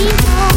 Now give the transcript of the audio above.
You.